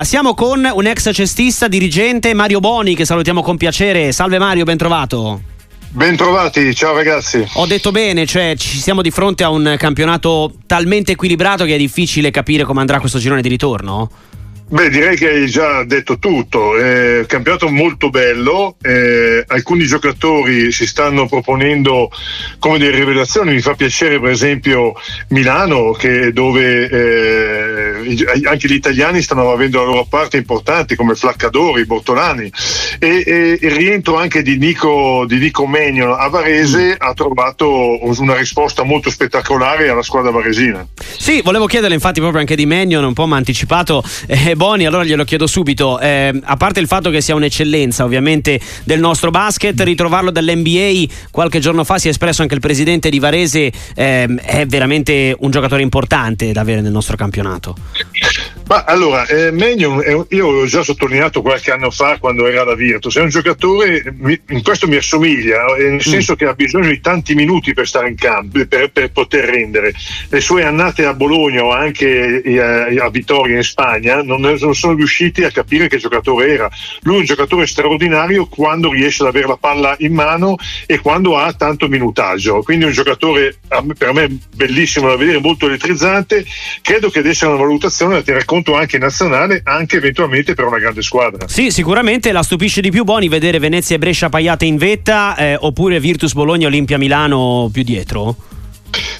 Siamo con un ex cestista, dirigente Mario Boni, che salutiamo con piacere. Salve Mario, ben trovato. Bentrovati, ciao ragazzi. Ho detto bene, cioè ci siamo di fronte a un campionato talmente equilibrato che è difficile capire come andrà questo girone di ritorno? Beh, direi che hai già detto tutto. È un campionato molto bello. Eh, alcuni giocatori si stanno proponendo come delle rivelazioni. Mi fa piacere, per esempio, Milano, che dove eh, anche gli italiani stanno avendo la loro parte importante, come Flaccadori, Bortolani. E, e il rientro anche di Nico, di Nico Megno a Varese ha trovato una risposta molto spettacolare alla squadra varesina. Sì, volevo chiederle infatti proprio anche di Megno, un po' mi ha anticipato. Eh, Boni, allora glielo chiedo subito. Eh, a parte il fatto che sia un'eccellenza ovviamente del nostro basket, ritrovarlo dall'NBA qualche giorno fa si è espresso anche il presidente di Varese, eh, è veramente un giocatore importante da avere nel nostro campionato. Ma allora, eh, Magnon, io l'ho già sottolineato qualche anno fa quando era alla Virtus, è un giocatore, in questo mi assomiglia, eh, nel mm. senso che ha bisogno di tanti minuti per stare in campo, per, per poter rendere. Le sue annate a Bologna o anche a, a Vittoria in Spagna non, non, sono riusciti a capire che giocatore era. Lui è un giocatore straordinario quando riesce ad avere la palla in mano e quando ha tanto minutaggio. Quindi è un giocatore per me bellissimo da vedere, molto elettrizzante. Credo che deve essere una valutazione da tenere conto conto anche nazionale, anche eventualmente per una grande squadra. Sì, sicuramente la stupisce di più Boni vedere Venezia e Brescia paiate in vetta eh, oppure Virtus Bologna Olimpia Milano più dietro?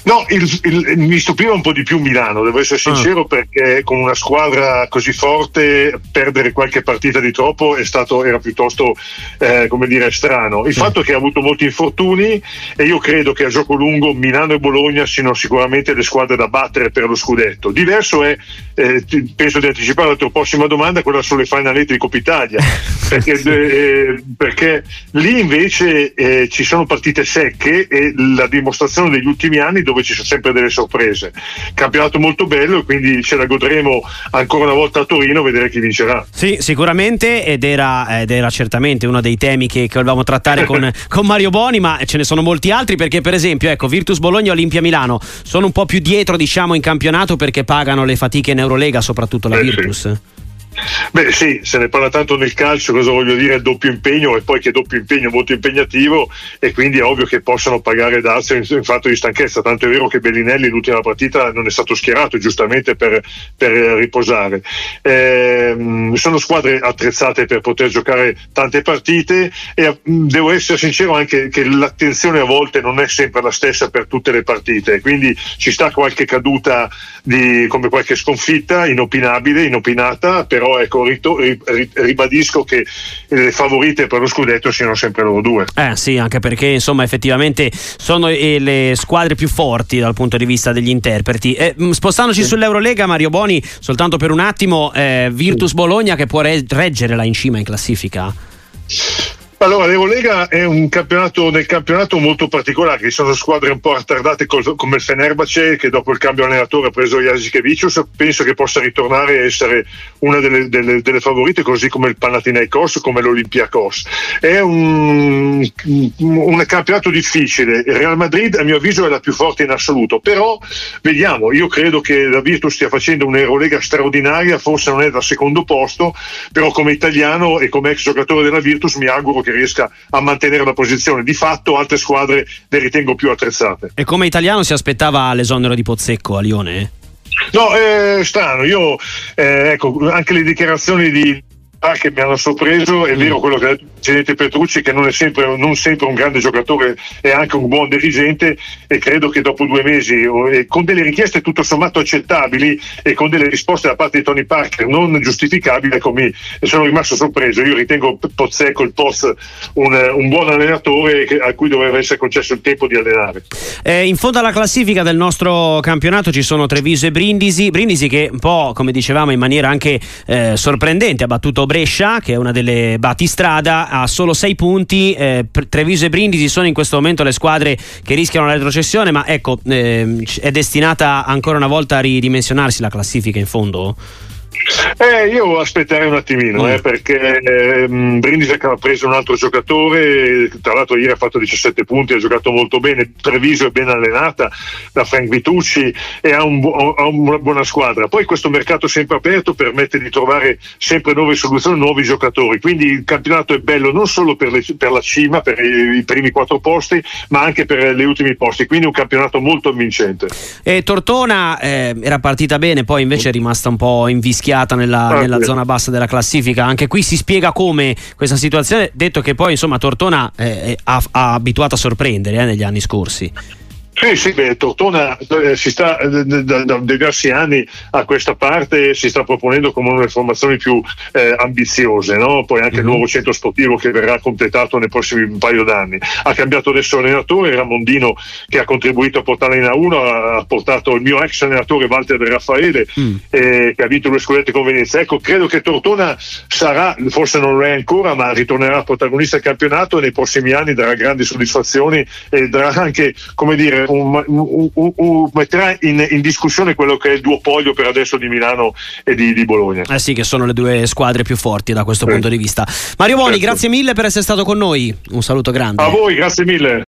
No, il, il, mi stupiva un po' di più Milano, devo essere sincero, ah. perché con una squadra così forte perdere qualche partita di troppo stato, era piuttosto eh, come dire, strano. Il sì. fatto è che ha avuto molti infortuni e io credo che a gioco lungo Milano e Bologna siano sicuramente le squadre da battere per lo scudetto. Diverso è, eh, penso di anticipare la tua prossima domanda, quella sulle finalette di Coppa Italia, perché, eh, perché, lì invece eh, ci sono partite secche e la dimostrazione degli ultimi anni dove ci sono sempre delle sorprese. Campionato molto bello e quindi ce la godremo ancora una volta a Torino a vedere chi vincerà. Sì, sicuramente ed era, ed era certamente uno dei temi che, che volevamo trattare con, con, Mario Boni, ma ce ne sono molti altri perché per esempio ecco, Virtus Bologna e Olimpia Milano sono un po' più dietro diciamo in campionato perché pagano le fatiche in Eurolega, soprattutto la eh, Virtus. Sì. Beh sì, se ne parla tanto nel calcio, cosa voglio dire? Doppio impegno e poi che doppio impegno è molto impegnativo e quindi è ovvio che possano pagare Dazio in, in, fatto di stanchezza, tanto è vero che Bellinelli l'ultima partita non è stato schierato giustamente per, per riposare. Eh, sono squadre attrezzate per poter giocare tante partite e mm, devo essere sincero anche che l'attenzione a volte non è sempre la stessa per tutte le partite, quindi ci sta qualche caduta di, come qualche sconfitta inopinabile, inopinata, però ecco, ribadisco che le favorite per lo scudetto siano sempre loro due. Eh sì, anche perché insomma effettivamente sono eh, le squadre più forti dal punto di vista degli interpreti. Eh, mm, spostandoci sì. sull'Eurolega, Mario Boni, soltanto per un attimo, eh, Virtus Bologna che può reggere là in cima in classifica? Allora, l'Eurolega è un campionato nel campionato molto particolare, ci sono squadre un po' attardate come il Fenerbahce che dopo il cambio allenatore ha preso Jasikevicius, penso che possa ritornare a essere una delle, delle, delle favorite, così come il Panathinaikos, come l'Olympiakos. È un, un, campionato difficile, il Real Madrid a mio avviso è la più forte in assoluto, però vediamo, io credo che la Virtus stia facendo un'Eurolega straordinaria, forse non è da secondo posto, però come italiano e come ex giocatore della Virtus mi auguro che che riesca a mantenere la posizione. Di fatto altre squadre le ritengo più attrezzate. E come italiano si aspettava l'esonero di Pozzecco a Lione? No, è strano. Io, eh, ecco, anche le dichiarazioni di che mi hanno sorpreso, è vero quello che ha detto presidente Petrucci che non è sempre, non sempre un grande giocatore, è anche un buon dirigente e credo che dopo due mesi con delle richieste tutto sommato accettabili e con delle risposte da parte di Tony Parker non giustificabili, ecco, mi, sono rimasto sorpreso. Io ritengo Pozzecco il post un, un buon allenatore a cui doveva essere concesso il tempo di allenare. Eh, in fondo alla classifica del nostro campionato ci sono Treviso e Brindisi, Brindisi che un po' come dicevamo in maniera anche eh, sorprendente ha battuto Brescia, che è una delle battistrada, ha solo 6 punti. Eh, Treviso e Brindisi sono in questo momento le squadre che rischiano la retrocessione, ma ecco, eh, è destinata ancora una volta a ridimensionarsi la classifica in fondo? Eh, io aspetterei un attimino, mm. eh, perché eh, Brindisi ha preso un altro giocatore, tra l'altro ieri ha fatto 17 punti, ha giocato molto bene, Treviso è ben allenata da Frank Vitucci e ha, un, ha, una buona squadra. Poi questo mercato sempre aperto permette di trovare sempre nuove soluzioni, nuovi giocatori, quindi il campionato è bello non solo per, le, per la cima, per i, i, primi quattro posti, ma anche per gli ultimi posti, quindi un campionato molto avvincente. E Tortona eh, era partita bene, poi invece è rimasta un po' invischiata nella, ah, nella zona bassa della classifica. Anche qui si spiega come questa situazione, detto che poi insomma Tortona eh, ha, ha abituato a sorprendere eh, negli anni scorsi. Sì, sì, beh, Tortona eh, si sta eh, da, da, diversi anni a questa parte si sta proponendo come una delle formazioni più eh, ambiziose, no? poi anche mm-hmm. il mhm. nuovo centro sportivo che verrà completato nei prossimi paio d'anni. Ha cambiato adesso allenatore, Ramondino che ha contribuito a portarla in A1, ha portato il mio ex allenatore Walter De Raffaele mm. eh, che ha vinto due scudetti con Venezia. Ecco, credo che Tortona sarà, forse non lo è ancora, ma ritornerà protagonista del campionato e nei prossimi anni darà grandi soddisfazioni e darà anche, come dire, un, un, un, metterà in, in, discussione quello che è il duopolio per adesso di Milano e di, di, Bologna. Eh sì, che sono le due squadre più forti da questo punto di vista. Mario Boni, certo. grazie mille per essere stato con noi. Un saluto grande. A voi, grazie mille.